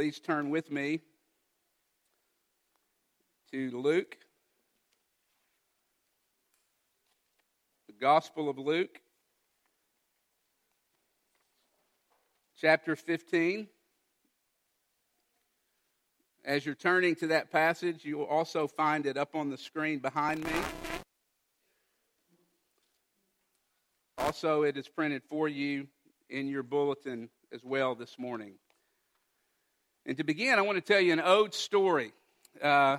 please turn with me to Luke, the Gospel of Luke, chapter 15. As you're turning to that passage, you will also find it up on the screen behind me. Also, it is printed for you in your bulletin as well this morning. And to begin, I want to tell you an old story, uh,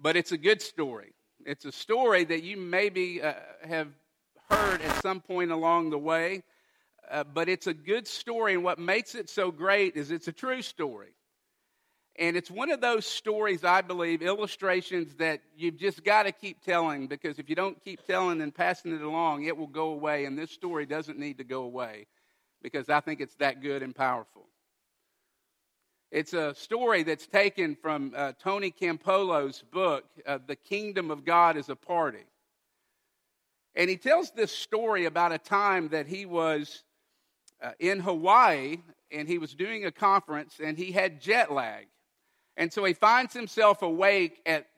but it's a good story. It's a story that you maybe uh, have heard at some point along the way, uh, but it's a good story. And what makes it so great is it's a true story. And it's one of those stories, I believe, illustrations that you've just got to keep telling because if you don't keep telling and passing it along, it will go away. And this story doesn't need to go away because I think it's that good and powerful. It's a story that's taken from uh, Tony Campolo's book, uh, The Kingdom of God is a Party. And he tells this story about a time that he was uh, in Hawaii and he was doing a conference and he had jet lag. And so he finds himself awake at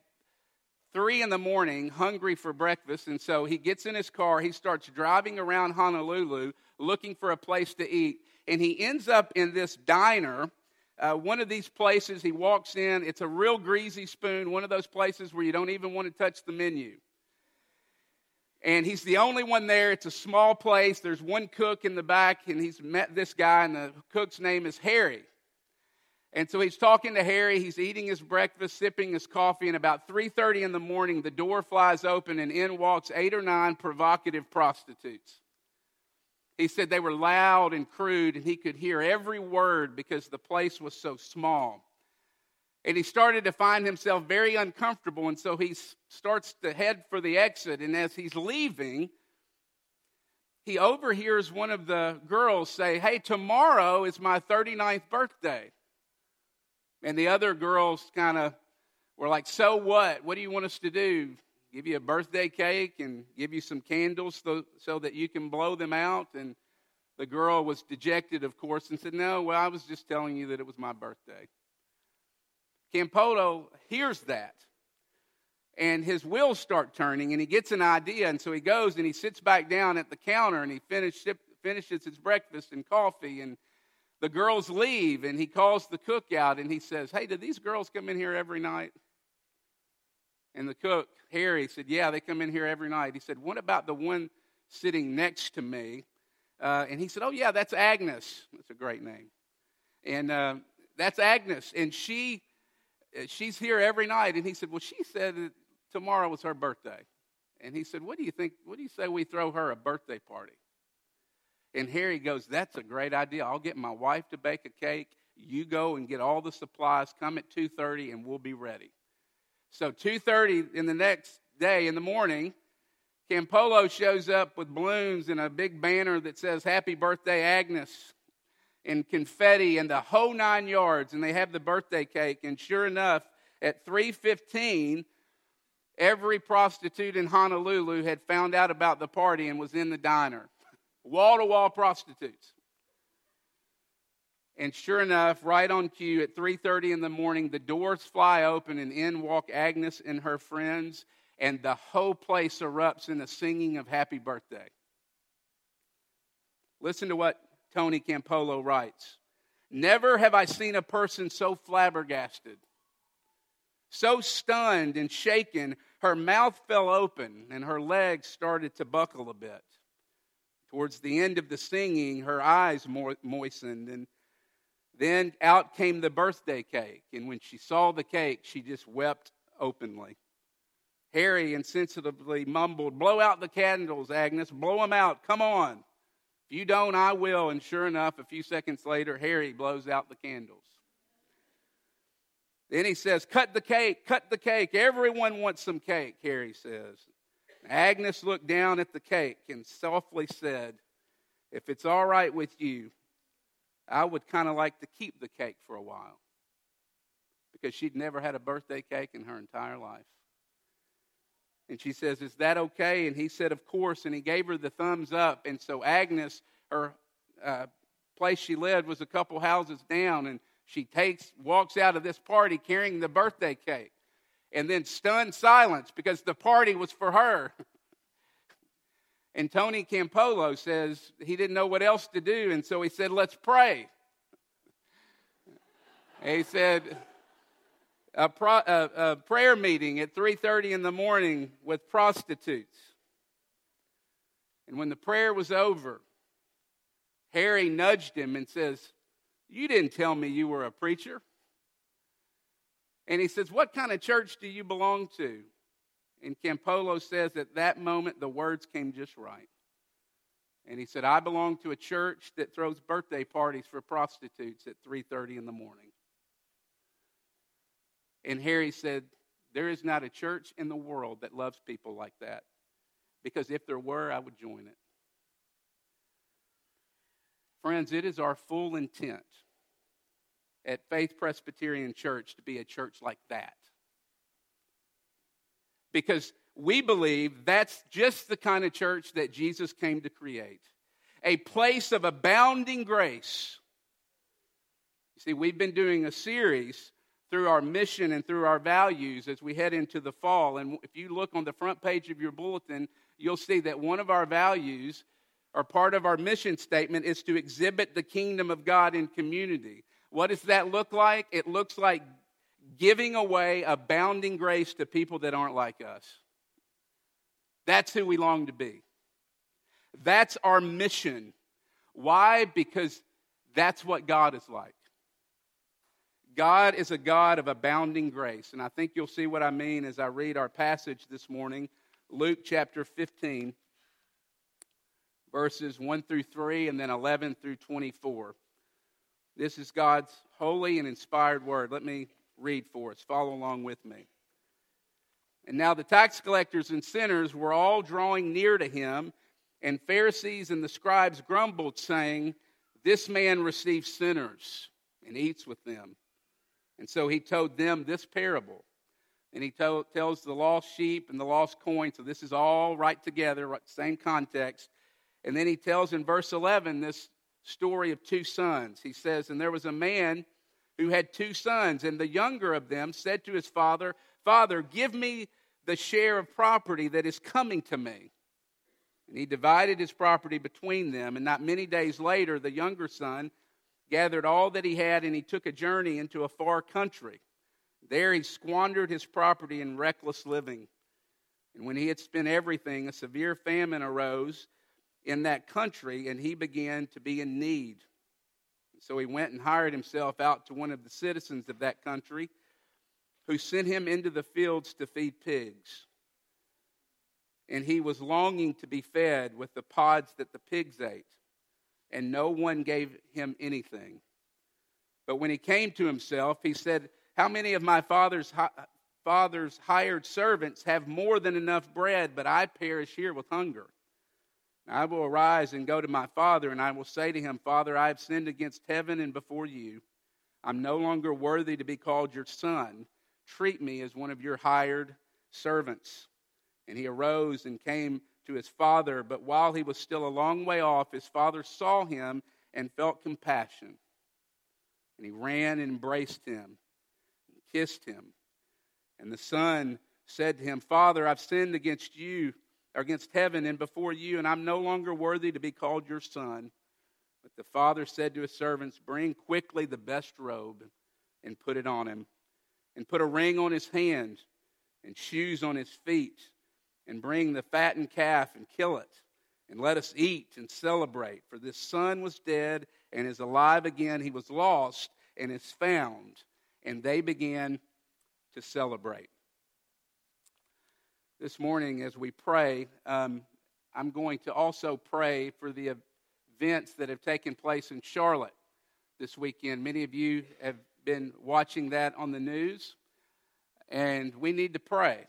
three in the morning, hungry for breakfast. And so he gets in his car, he starts driving around Honolulu looking for a place to eat. And he ends up in this diner. Uh, one of these places he walks in, it's a real greasy spoon, one of those places where you don't even want to touch the menu. And he's the only one there. It's a small place. There's one cook in the back, and he's met this guy, and the cook's name is Harry. And so he's talking to Harry. He's eating his breakfast, sipping his coffee, and about 3:30 in the morning, the door flies open, and in walks eight or nine provocative prostitutes. He said they were loud and crude, and he could hear every word because the place was so small. And he started to find himself very uncomfortable, and so he starts to head for the exit. And as he's leaving, he overhears one of the girls say, Hey, tomorrow is my 39th birthday. And the other girls kind of were like, So what? What do you want us to do? Give you a birthday cake and give you some candles so, so that you can blow them out. And the girl was dejected, of course, and said, No, well, I was just telling you that it was my birthday. Campolo hears that, and his wheels start turning, and he gets an idea. And so he goes and he sits back down at the counter and he finish, finishes his breakfast and coffee. And the girls leave, and he calls the cook out and he says, Hey, do these girls come in here every night? And the cook, Harry, said, Yeah, they come in here every night. He said, What about the one sitting next to me? Uh, and he said, Oh, yeah, that's Agnes. That's a great name. And uh, that's Agnes. And she, uh, she's here every night. And he said, Well, she said tomorrow was her birthday. And he said, What do you think? What do you say we throw her a birthday party? And Harry goes, That's a great idea. I'll get my wife to bake a cake. You go and get all the supplies. Come at 2:30 and we'll be ready. So 2:30 in the next day in the morning, Campolo shows up with balloons and a big banner that says "Happy Birthday, Agnes," and confetti and the whole nine yards. And they have the birthday cake. And sure enough, at 3:15, every prostitute in Honolulu had found out about the party and was in the diner. Wall to wall prostitutes. And sure enough, right on cue at 3:30 in the morning, the doors fly open and in walk Agnes and her friends, and the whole place erupts in a singing of happy birthday. Listen to what Tony Campolo writes. Never have I seen a person so flabbergasted, so stunned and shaken, her mouth fell open and her legs started to buckle a bit. Towards the end of the singing, her eyes moistened and then out came the birthday cake, and when she saw the cake, she just wept openly. Harry insensitively mumbled, Blow out the candles, Agnes, blow them out, come on. If you don't, I will. And sure enough, a few seconds later, Harry blows out the candles. Then he says, Cut the cake, cut the cake. Everyone wants some cake, Harry says. Agnes looked down at the cake and softly said, If it's all right with you, I would kind of like to keep the cake for a while because she'd never had a birthday cake in her entire life. And she says, Is that okay? And he said, Of course. And he gave her the thumbs up. And so Agnes, her uh, place she lived was a couple houses down. And She takes, walks out of this party carrying the birthday cake. And then stunned silence because the party was for her. and Tony Campolo says he didn't know what else to do, and so he said, Let's pray. he said, a, pro, a, a prayer meeting at 3.30 in the morning with prostitutes. And when the prayer was over harry nudged him and says you didn't tell me you were a preacher. And he says what kind of church do you belong to and campolo says at that moment the words came just right and he said i belong to a church that throws birthday parties for prostitutes at 3.30 in the morning and Harry said, There is not a church in the world that loves people like that. Because if there were, I would join it. Friends, it is our full intent at Faith Presbyterian Church to be a church like that. Because we believe that's just the kind of church that Jesus came to create a place of abounding grace. You see, we've been doing a series through our mission and through our values as we head into the fall. And if you look on the front page of your bulletin, you'll see that one of our values or part of our mission statement is to exhibit the kingdom of God in community. What does that look like? It looks like giving away abounding grace to people that aren't like us. That's who we long to be. That's our mission. Why? Because that's what God is like. God is a God of abounding grace. And I think you'll see what I mean as I read our passage this morning, Luke chapter 15, verses 1 through 3, and then 11 through 24. This is God's holy and inspired word. Let me read for us. Follow along with me. And now the tax collectors and sinners were all drawing near to him, and Pharisees and the scribes grumbled, saying, This man receives sinners and eats with them. And so he told them this parable. And he told, tells the lost sheep and the lost coin. So this is all right together, right, same context. And then he tells in verse 11 this story of two sons. He says, And there was a man who had two sons, and the younger of them said to his father, Father, give me the share of property that is coming to me. And he divided his property between them. And not many days later, the younger son gathered all that he had, and he took a journey into a far country. There he squandered his property in reckless living. And when he had spent everything, a severe famine arose in that country, and he began to be in need. So he went and hired himself out to one of the citizens of that country, who sent him into the fields to feed pigs. And he was longing to be fed with the pods that the pigs ate and no one gave him anything. But when he came to himself, he said, How many of my father's, father's hired servants have more than enough bread, but I perish here with hunger? I will arise and go to my father, and I will say to him, Father, I have sinned against heaven and before you. I'm no longer worthy to be called your son. Treat me as one of your hired servants. And he arose and came to his father, but while he was still a long way off, his father saw him and felt compassion. And he ran and embraced him and kissed him. And the son said to him, Father, I've sinned against you, against heaven and before you, and I'm no longer worthy to be called your son. But the father said to his servants, Bring quickly the best robe and put it on him, and put a ring on his hand and shoes on his feet and bring the fattened calf and kill it, and let us eat and celebrate. For this son was dead and is alive again. He was lost and is found. And they began to celebrate. This morning, as we pray, um, I'm going to also pray for the events that have taken place in Charlotte this weekend. Many of you have been watching that on the news, and we need to pray.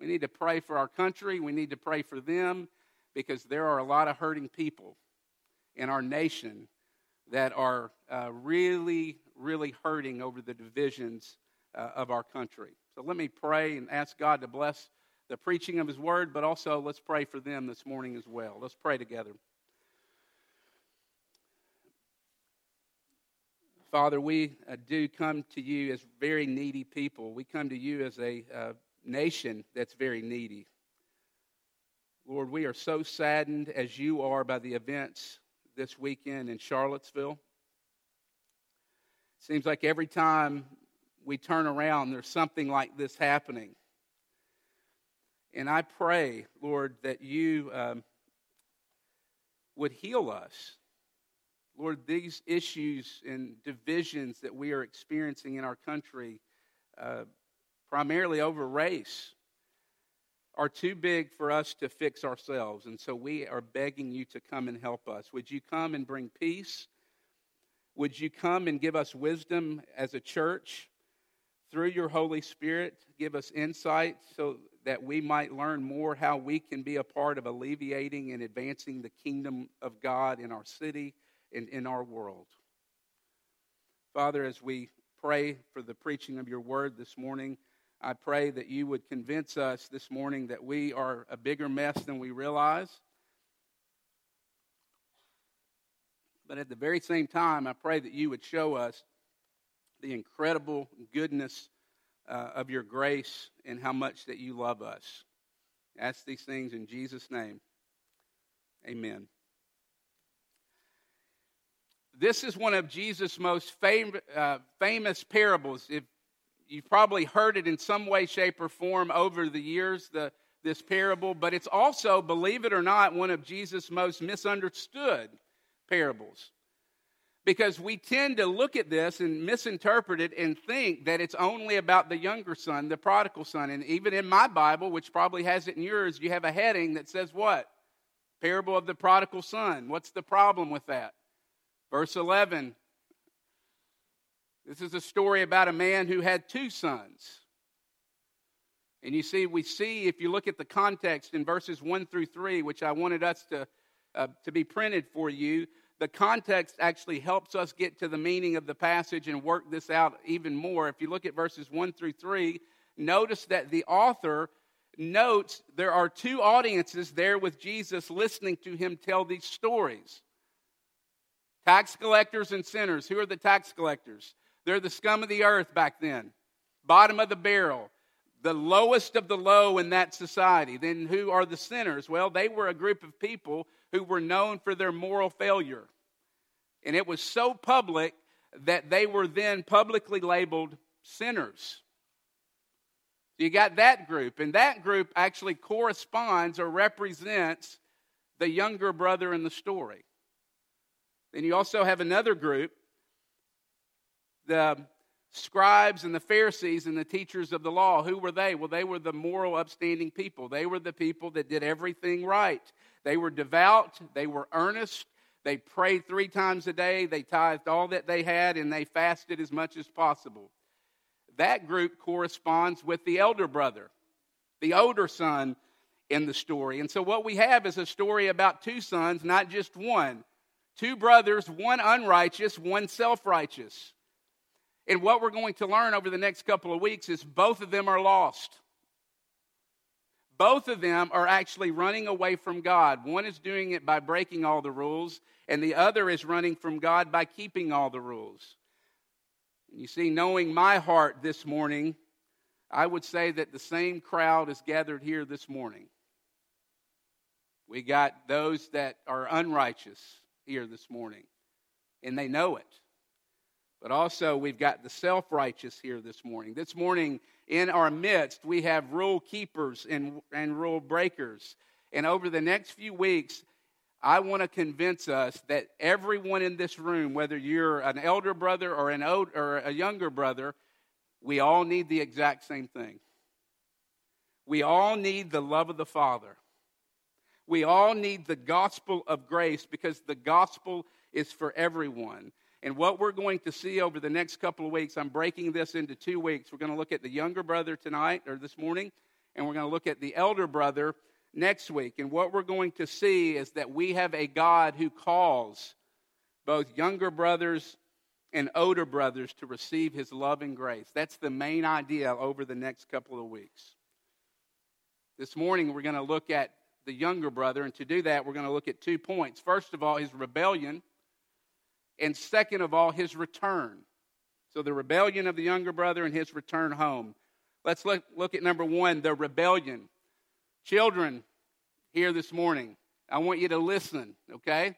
We need to pray for our country. We need to pray for them because there are a lot of hurting people in our nation that are uh, really, really hurting over the divisions uh, of our country. So let me pray and ask God to bless the preaching of His word, but also let's pray for them this morning as well. Let's pray together. Father, we uh, do come to you as very needy people. We come to you as a uh, nation that's very needy. Lord, we are so saddened as you are by the events this weekend in Charlottesville. Seems like every time we turn around, there's something like this happening. And I pray, Lord, that you um, would heal us. Lord, these issues and divisions that we are experiencing in our country, uh, primarily over race, are too big for us to fix ourselves. And so we are begging you to come and help us. Would you come and bring peace? Would you come and give us wisdom as a church? Through your Holy Spirit, give us insight so that we might learn more how we can be a part of alleviating and advancing the kingdom of God in our city and in our world. Father, as we pray for the preaching of your word this morning, I pray that you would convince us this morning that we are a bigger mess than we realize. But at the very same time, I pray that you would show us the incredible goodness uh, of your grace and how much that you love us. ask these things in Jesus' name. Amen. This is one of Jesus' most fam- uh, famous parables. If you've probably heard it in some way, shape, or form over the years, the, this parable, but it's also, believe it or not, one of Jesus' most misunderstood parables. Because we tend to look at this and misinterpret it and think that it's only about the younger son, the prodigal son. And even in my Bible, which probably has it in yours, you have a heading that says what? Parable of the prodigal son. What's the problem with that? Verse 11 this is a story about a man who had two sons. And you see, we see, if you look at the context in verses 1 through 3, which I wanted us to, uh, to be printed for you, the context actually helps us get to the meaning of the passage and work this out even more. If you look at verses 1 through 3, notice that the author notes there are two audiences there with Jesus listening to him tell these stories tax collectors and sinners. Who are the tax collectors? They're the scum of the earth back then, bottom of the barrel, the lowest of the low in that society. Then who are the sinners? Well, they were a group of people who were known for their moral failure. And it was so public that they were then publicly labeled sinners. You got that group, and that group actually corresponds or represents the younger brother in the story. Then you also have another group the scribes and the Pharisees and the teachers of the law. Who were they? Well, they were the moral, upstanding people. They were the people that did everything right. They were devout, they were earnest, they prayed three times a day, they tithed all that they had, and they fasted as much as possible. That group corresponds with the elder brother, the older son in the story. And so, what we have is a story about two sons, not just one. Two brothers, one unrighteous, one self righteous. And what we're going to learn over the next couple of weeks is both of them are lost. Both of them are actually running away from God. One is doing it by breaking all the rules, and the other is running from God by keeping all the rules. And you see, knowing my heart this morning, I would say that the same crowd is gathered here this morning. We got those that are unrighteous here this morning, and they know it. But also, we've got the self righteous here this morning. This morning, in our midst, we have rule keepers and, and rule breakers. And over the next few weeks, I want to convince us that everyone in this room, whether you're an elder brother or an old, or a younger brother, we all need the exact same thing. We all need the love of the Father. We all need the gospel of grace because the gospel is for everyone. And what we're going to see over the next couple of weeks, I'm breaking this into two weeks. We're going to look at the younger brother tonight or this morning, and we're going to look at the elder brother next week. And what we're going to see is that we have a God who calls both younger brothers and older brothers to receive his love and grace. That's the main idea over the next couple of weeks. This morning, we're going to look at the younger brother, and to do that, we're going to look at two points. First of all, his rebellion and second of all, his return. So the rebellion of the younger brother and his return home. Let's look, look at number one the rebellion. Children, here this morning, I want you to listen, okay?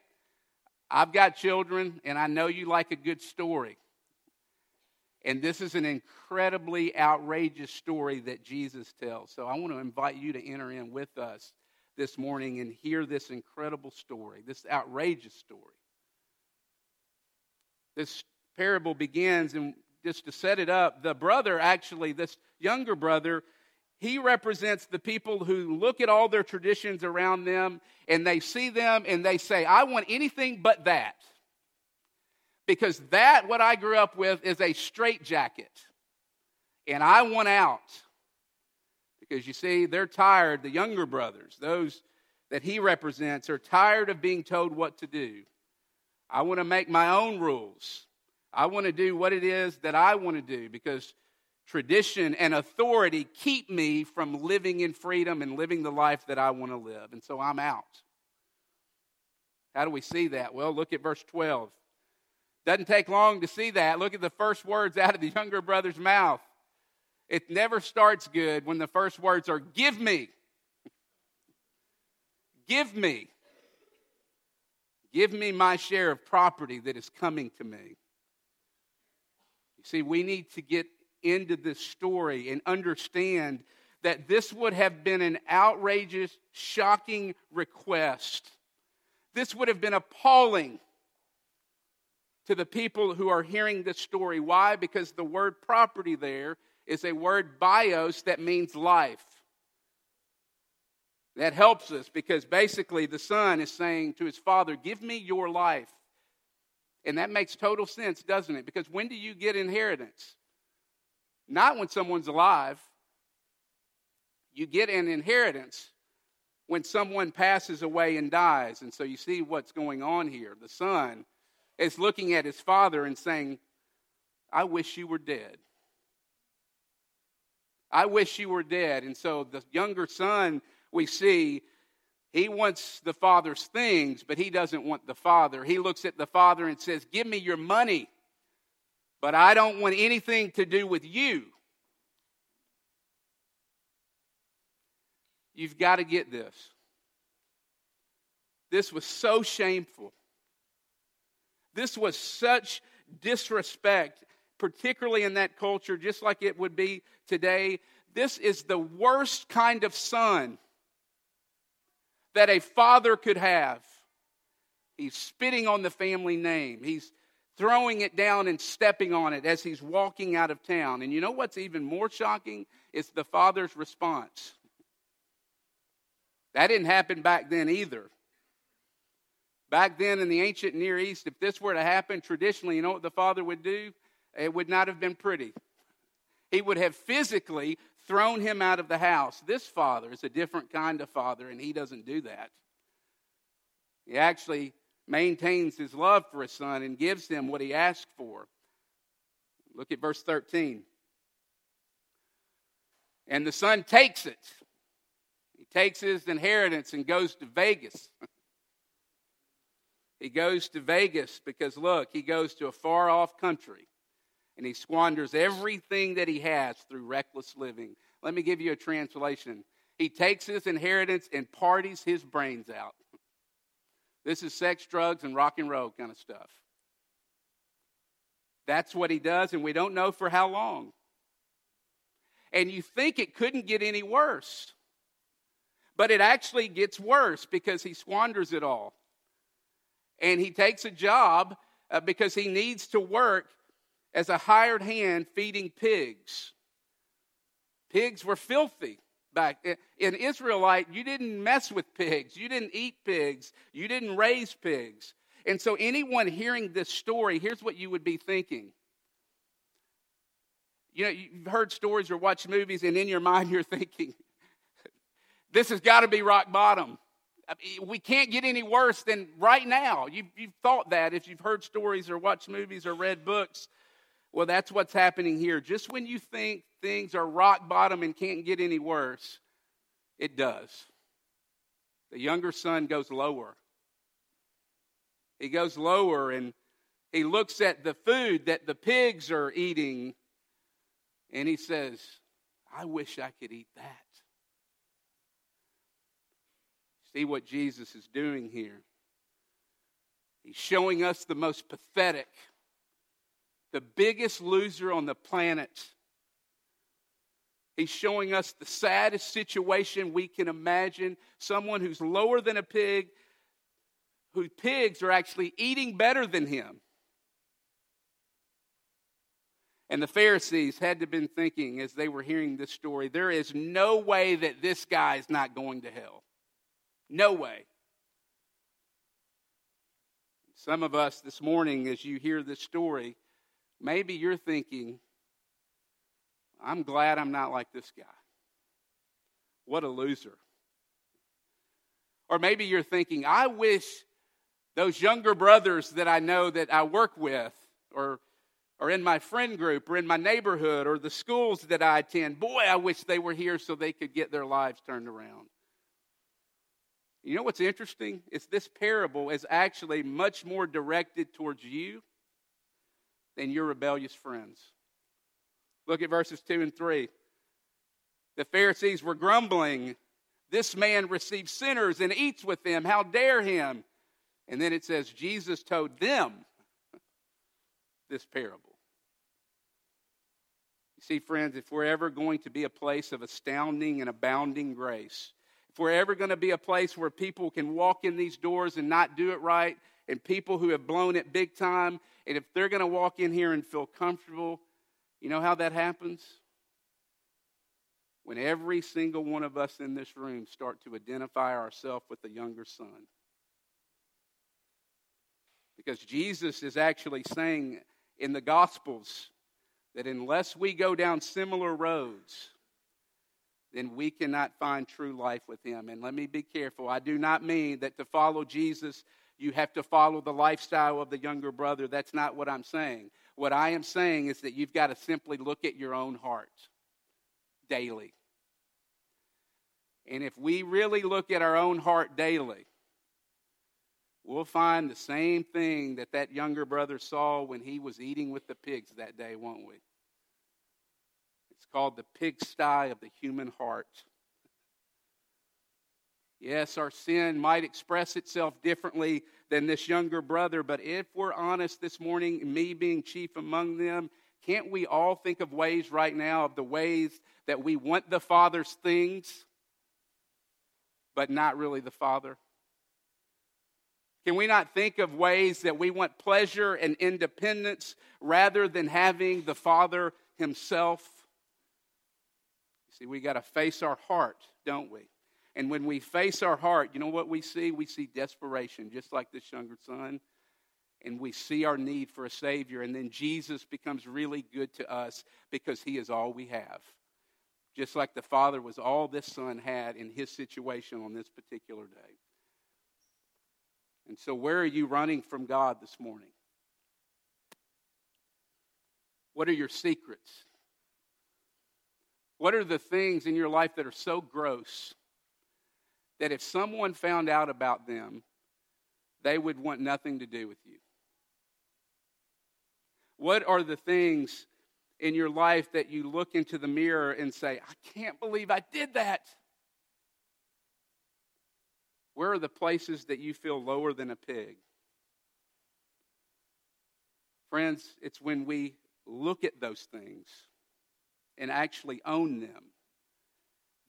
I've got children, and I know you like a good story. And this is an incredibly outrageous story that Jesus tells. So I want to invite you to enter in with us this morning and hear this incredible story, this outrageous story. This parable begins, and just to set it up, the brother actually, this younger brother, he represents the people who look at all their traditions around them and they see them and they say, I want anything but that. Because that, what I grew up with, is a straitjacket. And I want out. Because you see, they're tired, the younger brothers, those that he represents, are tired of being told what to do. I want to make my own rules. I want to do what it is that I want to do because tradition and authority keep me from living in freedom and living the life that I want to live. And so I'm out. How do we see that? Well, look at verse 12. Doesn't take long to see that. Look at the first words out of the younger brother's mouth. It never starts good when the first words are, Give me. Give me. Give me my share of property that is coming to me. You see, we need to get into this story and understand that this would have been an outrageous, shocking request. This would have been appalling to the people who are hearing this story. Why? Because the word property there is a word bios that means life. That helps us because basically the son is saying to his father, Give me your life. And that makes total sense, doesn't it? Because when do you get inheritance? Not when someone's alive. You get an inheritance when someone passes away and dies. And so you see what's going on here. The son is looking at his father and saying, I wish you were dead. I wish you were dead. And so the younger son, we see, he wants the father's things, but he doesn't want the father. He looks at the father and says, Give me your money, but I don't want anything to do with you. You've got to get this. This was so shameful. This was such disrespect, particularly in that culture, just like it would be today. This is the worst kind of son that a father could have. He's spitting on the family name. He's throwing it down and stepping on it as he's walking out of town. And you know what's even more shocking? It's the father's response. That didn't happen back then either. Back then in the ancient Near East, if this were to happen traditionally, you know what the father would do? It would not have been pretty. He would have physically thrown him out of the house. This father is a different kind of father, and he doesn't do that. He actually maintains his love for his son and gives him what he asked for. Look at verse 13. And the son takes it. He takes his inheritance and goes to Vegas. He goes to Vegas because, look, he goes to a far off country and he squanders everything that he has through reckless living. Let me give you a translation. He takes his inheritance and parties his brains out. This is sex, drugs, and rock and roll kind of stuff. That's what he does, and we don't know for how long. And you think it couldn't get any worse. But it actually gets worse because he squanders it all and he takes a job uh, because he needs to work as a hired hand feeding pigs. Pigs were filthy back in Israelite. You didn't mess with pigs. You didn't eat pigs. You didn't raise pigs. And so, anyone hearing this story, here's what you would be thinking. You know, you've heard stories or watched movies, and in your mind, you're thinking, this has got to be rock bottom we can't get any worse than right now. You've, you've thought that if you've heard stories or watched movies or read books. Well, that's what's happening here. Just when you think things are rock bottom and can't get any worse, it does. The younger son goes lower. He goes lower, and he looks at the food that the pigs are eating and he says, I wish I could eat that. See what Jesus is doing here. He's showing us the most pathetic, the biggest loser on the planet. He's showing us the saddest situation we can imagine someone who's lower than a pig, whose pigs are actually eating better than him. And the Pharisees had to have been thinking as they were hearing this story, there is no way that this guy is not going to hell. No way. Some of us this morning, as you hear this story, maybe you're thinking, I'm glad I'm not like this guy. What a loser. Or maybe you're thinking, I wish those younger brothers that I know that I work with, or or in my friend group or in my neighborhood or the schools that I attend. Boy, I wish they were here so they could get their lives turned around. You know what's interesting? Is this parable is actually much more directed towards you than your rebellious friends. Look at verses 2 and 3. The Pharisees were grumbling. This man receives sinners and eats with them. How dare him? And then it says, Jesus told them this parable. You see, friends, if we're ever going to be a place of astounding and abounding grace, if we're ever going to be a place where people can walk in these doors and not do it right, and people who have blown it big time, and if they're going to walk in here and feel comfortable, you know how that happens? When every single one of us in this room start to identify ourselves with the younger son. Because Jesus is actually saying in the Gospels, that unless we go down similar roads, then we cannot find true life with Him. And let me be careful. I do not mean that to follow Jesus, you have to follow the lifestyle of the younger brother. That's not what I'm saying. What I am saying is that you've got to simply look at your own heart daily. And if we really look at our own heart daily, we'll find the same thing that that younger brother saw when he was eating with the pigs that day, won't we? It's called the pigsty of the human heart. Yes, our sin might express itself differently than this younger brother, but if we're honest this morning, me being chief among them, can't we all think of ways right now of the ways that we want the Father's things, but not really the Father? Can we not think of ways that we want pleasure and independence rather than having the Father Himself? See, we got to face our heart, don't we? And when we face our heart, you know what we see? We see desperation, just like this younger son. And we see our need for a Savior. And then Jesus becomes really good to us because He is all we have. Just like the Father was all this son had in his situation on this particular day. And so, where are you running from God this morning? What are your secrets? What are the things in your life that are so gross that if someone found out about them, they would want nothing to do with you? What are the things in your life that you look into the mirror and say, I can't believe I did that? Where are the places that you feel lower than a pig? Friends, it's when we look at those things and actually own them,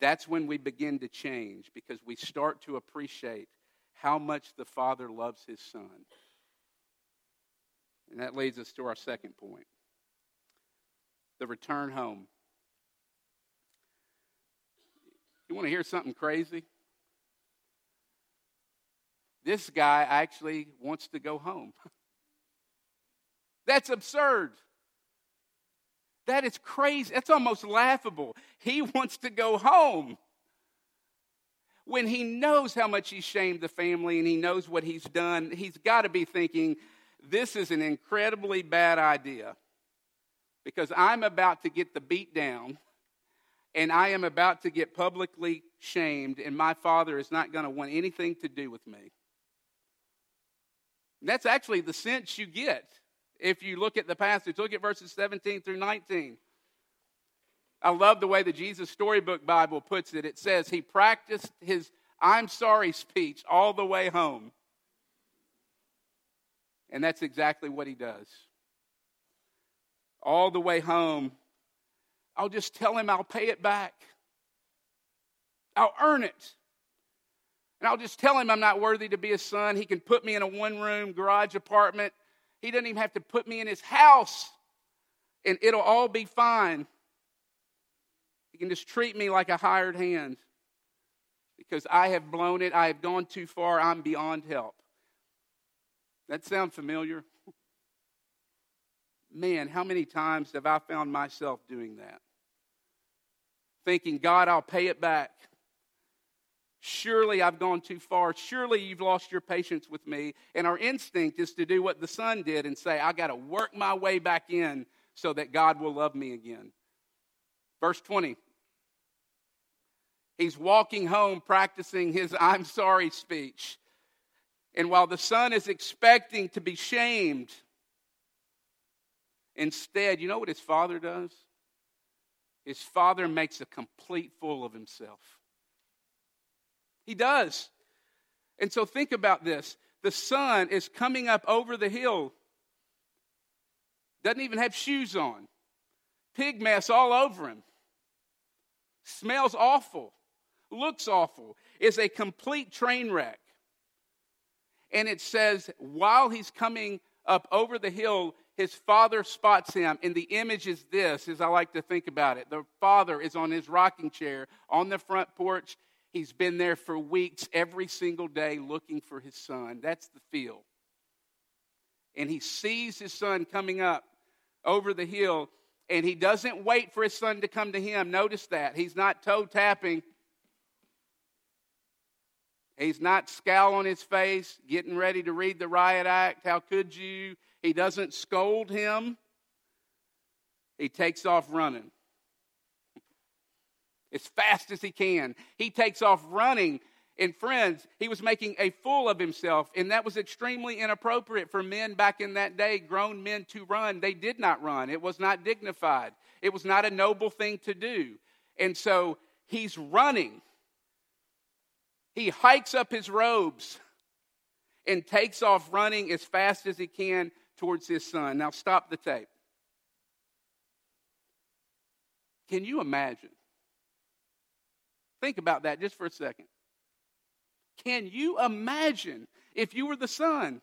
that's when we begin to change because we start to appreciate how much the Father loves His Son. And that leads us to our second point the return home. You want to hear something crazy? This guy actually wants to go home. That's absurd. That is crazy. That's almost laughable. He wants to go home. When he knows how much he shamed the family and he knows what he's done, he's got to be thinking, this is an incredibly bad idea because I'm about to get the beat down and I am about to get publicly shamed, and my father is not going to want anything to do with me. And that's actually the sense you get if you look at the passage. Look at verses 17 through 19. I love the way the Jesus Storybook Bible puts it. It says he practiced his I'm sorry speech all the way home. And that's exactly what he does. All the way home, I'll just tell him I'll pay it back. I'll earn it. And I'll just tell him I'm not worthy to be his son. He can put me in a one room garage apartment. He doesn't even have to put me in his house, and it'll all be fine. He can just treat me like a hired hand because I have blown it. I have gone too far. I'm beyond help. That sound familiar? Man, how many times have I found myself doing that? Thinking, God, I'll pay it back. Surely I've gone too far. Surely you've lost your patience with me. And our instinct is to do what the son did and say, I got to work my way back in so that God will love me again. Verse 20. He's walking home practicing his I'm sorry speech. And while the son is expecting to be shamed, instead, you know what his father does? His father makes a complete fool of himself. He does. And so think about this. The son is coming up over the hill, doesn't even have shoes on, pig mess all over him, smells awful, looks awful, is a complete train wreck. And it says, while he's coming up over the hill, his father spots him. And the image is this, as I like to think about it. The father is on his rocking chair on the front porch. He's been there for weeks, every single day, looking for his son. That's the feel. And he sees his son coming up over the hill, and he doesn't wait for his son to come to him. Notice that. He's not toe tapping, he's not scowl on his face, getting ready to read the riot act. How could you? He doesn't scold him, he takes off running as fast as he can. He takes off running. And friends, he was making a fool of himself, and that was extremely inappropriate for men back in that day, grown men to run. They did not run, it was not dignified, it was not a noble thing to do. And so he's running. He hikes up his robes and takes off running as fast as he can towards his son. Now, stop the tape. Can you imagine? Think about that just for a second. Can you imagine if you were the son?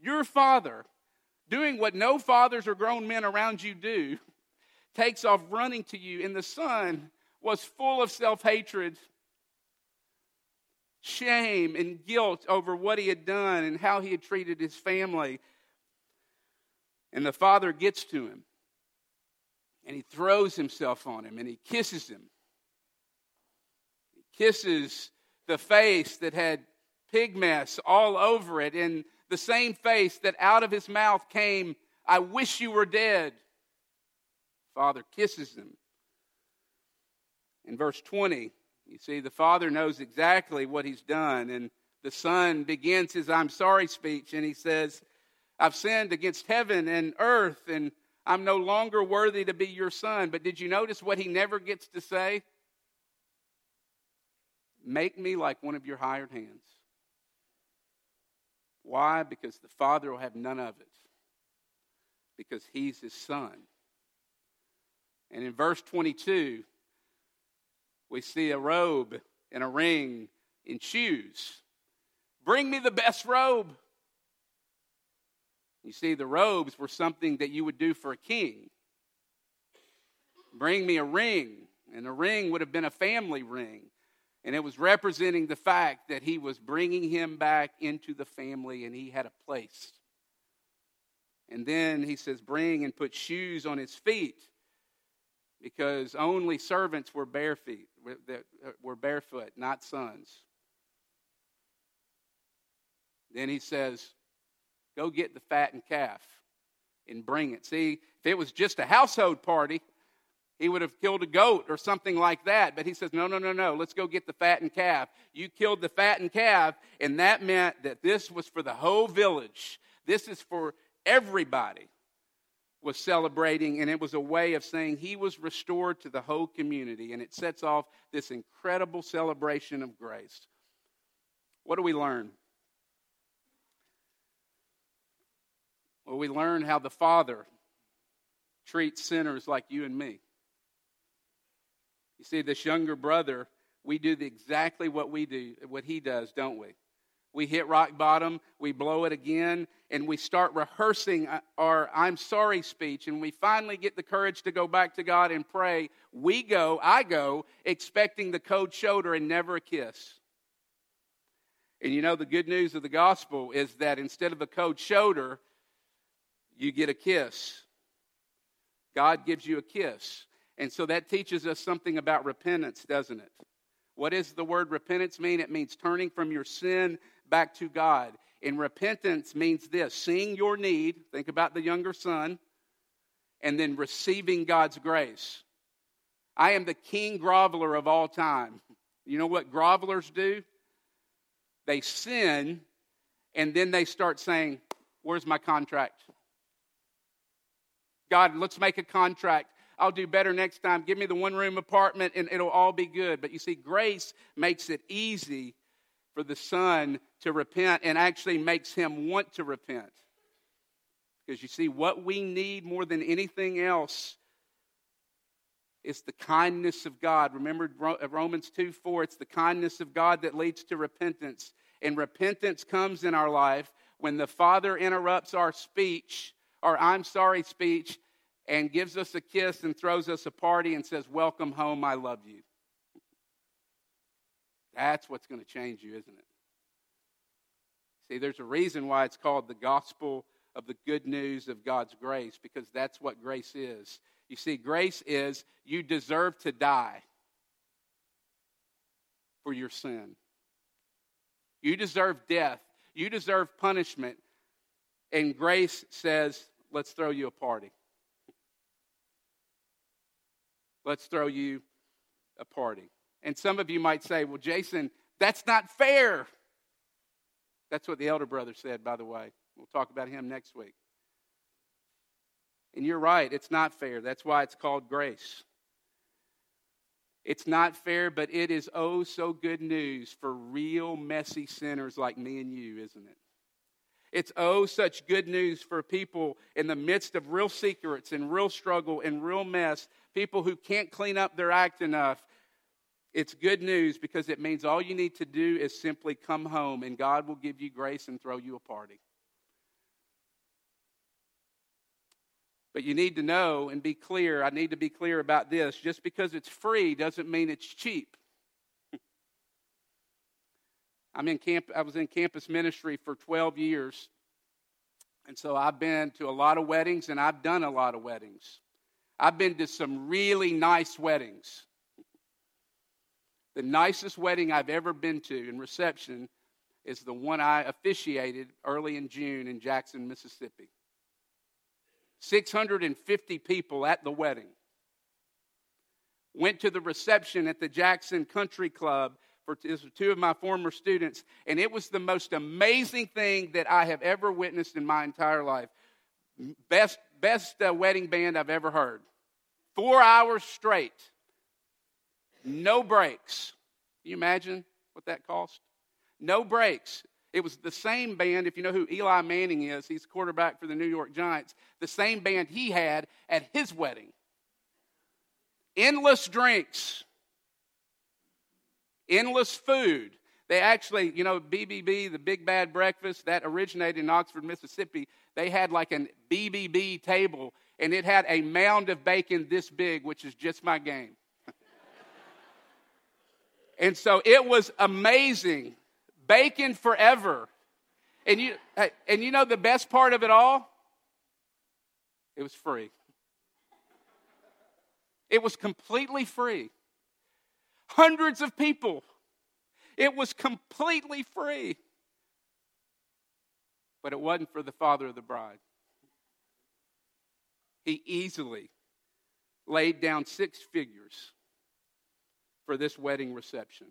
Your father, doing what no fathers or grown men around you do, takes off running to you, and the son was full of self hatred, shame, and guilt over what he had done and how he had treated his family. And the father gets to him and he throws himself on him and he kisses him. He kisses the face that had pig mess all over it, and the same face that out of his mouth came, I wish you were dead. Father kisses him. In verse 20, you see, the father knows exactly what he's done, and the son begins his I'm sorry speech, and he says, I've sinned against heaven and earth, and I'm no longer worthy to be your son. But did you notice what he never gets to say? Make me like one of your hired hands. Why? Because the Father will have none of it. Because he's his son. And in verse 22, we see a robe and a ring and shoes. Bring me the best robe. You see, the robes were something that you would do for a king. Bring me a ring, and the ring would have been a family ring. And it was representing the fact that he was bringing him back into the family and he had a place. And then he says, Bring and put shoes on his feet because only servants were bare feet, were uh, barefoot, not sons. Then he says, Go get the fattened calf and bring it. See, if it was just a household party, He would have killed a goat or something like that. But he says, no, no, no, no. Let's go get the fattened calf. You killed the fattened calf, and that meant that this was for the whole village. This is for everybody was celebrating, and it was a way of saying he was restored to the whole community. And it sets off this incredible celebration of grace. What do we learn? Well, we learn how the Father treats sinners like you and me. You see, this younger brother, we do exactly what we do, what he does, don't we? We hit rock bottom, we blow it again, and we start rehearsing our I'm sorry speech, and we finally get the courage to go back to God and pray. We go, I go, expecting the cold shoulder and never a kiss. And you know, the good news of the gospel is that instead of a cold shoulder, you get a kiss. God gives you a kiss. And so that teaches us something about repentance, doesn't it? What does the word repentance mean? It means turning from your sin back to God. And repentance means this seeing your need, think about the younger son, and then receiving God's grace. I am the king groveler of all time. You know what grovelers do? They sin, and then they start saying, Where's my contract? God, let's make a contract. I'll do better next time. Give me the one room apartment and it'll all be good. But you see, grace makes it easy for the son to repent and actually makes him want to repent. Because you see, what we need more than anything else is the kindness of God. Remember uh, Romans 2 4, it's the kindness of God that leads to repentance. And repentance comes in our life when the Father interrupts our speech, our I'm sorry speech, and gives us a kiss and throws us a party and says, Welcome home, I love you. That's what's going to change you, isn't it? See, there's a reason why it's called the gospel of the good news of God's grace, because that's what grace is. You see, grace is you deserve to die for your sin. You deserve death. You deserve punishment. And grace says, let's throw you a party. Let's throw you a party. And some of you might say, well, Jason, that's not fair. That's what the elder brother said, by the way. We'll talk about him next week. And you're right, it's not fair. That's why it's called grace. It's not fair, but it is oh so good news for real messy sinners like me and you, isn't it? It's oh such good news for people in the midst of real secrets and real struggle and real mess, people who can't clean up their act enough, it's good news because it means all you need to do is simply come home and God will give you grace and throw you a party. But you need to know and be clear. I need to be clear about this. Just because it's free doesn't mean it's cheap. I'm in camp, I was in campus ministry for 12 years. And so I've been to a lot of weddings and I've done a lot of weddings. I've been to some really nice weddings. The nicest wedding I've ever been to in reception is the one I officiated early in June in Jackson, Mississippi. 650 people at the wedding. Went to the reception at the Jackson Country Club for two of my former students, and it was the most amazing thing that I have ever witnessed in my entire life. Best, best uh, wedding band I've ever heard. Four hours straight no breaks. Can you imagine what that cost? No breaks. It was the same band, if you know who Eli Manning is, he's quarterback for the New York Giants, the same band he had at his wedding. Endless drinks, endless food. They actually, you know, BBB, the Big Bad Breakfast, that originated in Oxford, Mississippi. They had like an BBB table, and it had a mound of bacon this big, which is just my game. And so it was amazing. Bacon forever. And you, and you know the best part of it all? It was free. It was completely free. Hundreds of people. It was completely free. But it wasn't for the father of the bride. He easily laid down six figures for this wedding reception.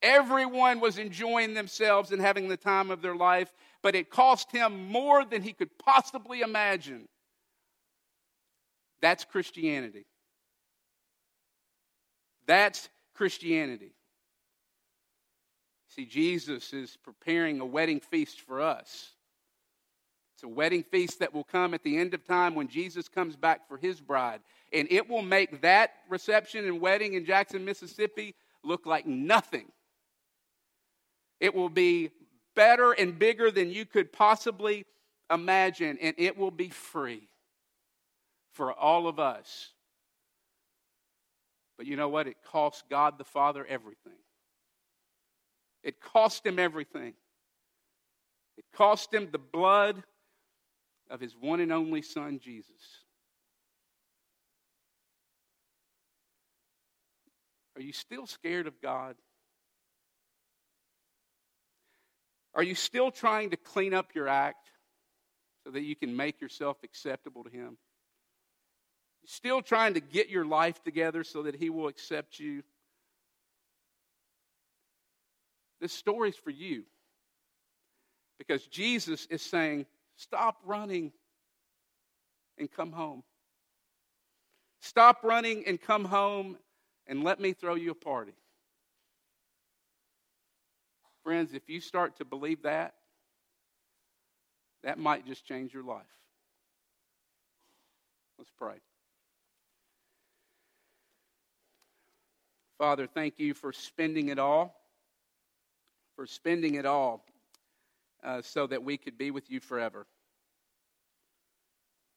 Everyone was enjoying themselves and having the time of their life, but it cost him more than he could possibly imagine. That's Christianity. That's Christianity. See, Jesus is preparing a wedding feast for us. It's a wedding feast that will come at the end of time when Jesus comes back for his bride. And it will make that reception and wedding in Jackson, Mississippi look like nothing. It will be better and bigger than you could possibly imagine, and it will be free for all of us. But you know what? It costs God the Father everything. It cost him everything. It cost him the blood of his one and only Son, Jesus. Are you still scared of God? Are you still trying to clean up your act so that you can make yourself acceptable to Him? Still trying to get your life together so that He will accept you? This story's for you. Because Jesus is saying, stop running and come home. Stop running and come home and let me throw you a party. Friends, if you start to believe that, that might just change your life. Let's pray. Father, thank you for spending it all for spending it all uh, so that we could be with you forever.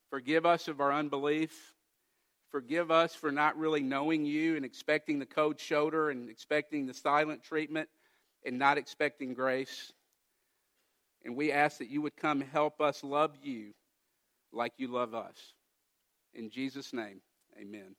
Forgive us of our unbelief. Forgive us for not really knowing you and expecting the cold shoulder and expecting the silent treatment and not expecting grace. And we ask that you would come help us love you like you love us. In Jesus' name, amen.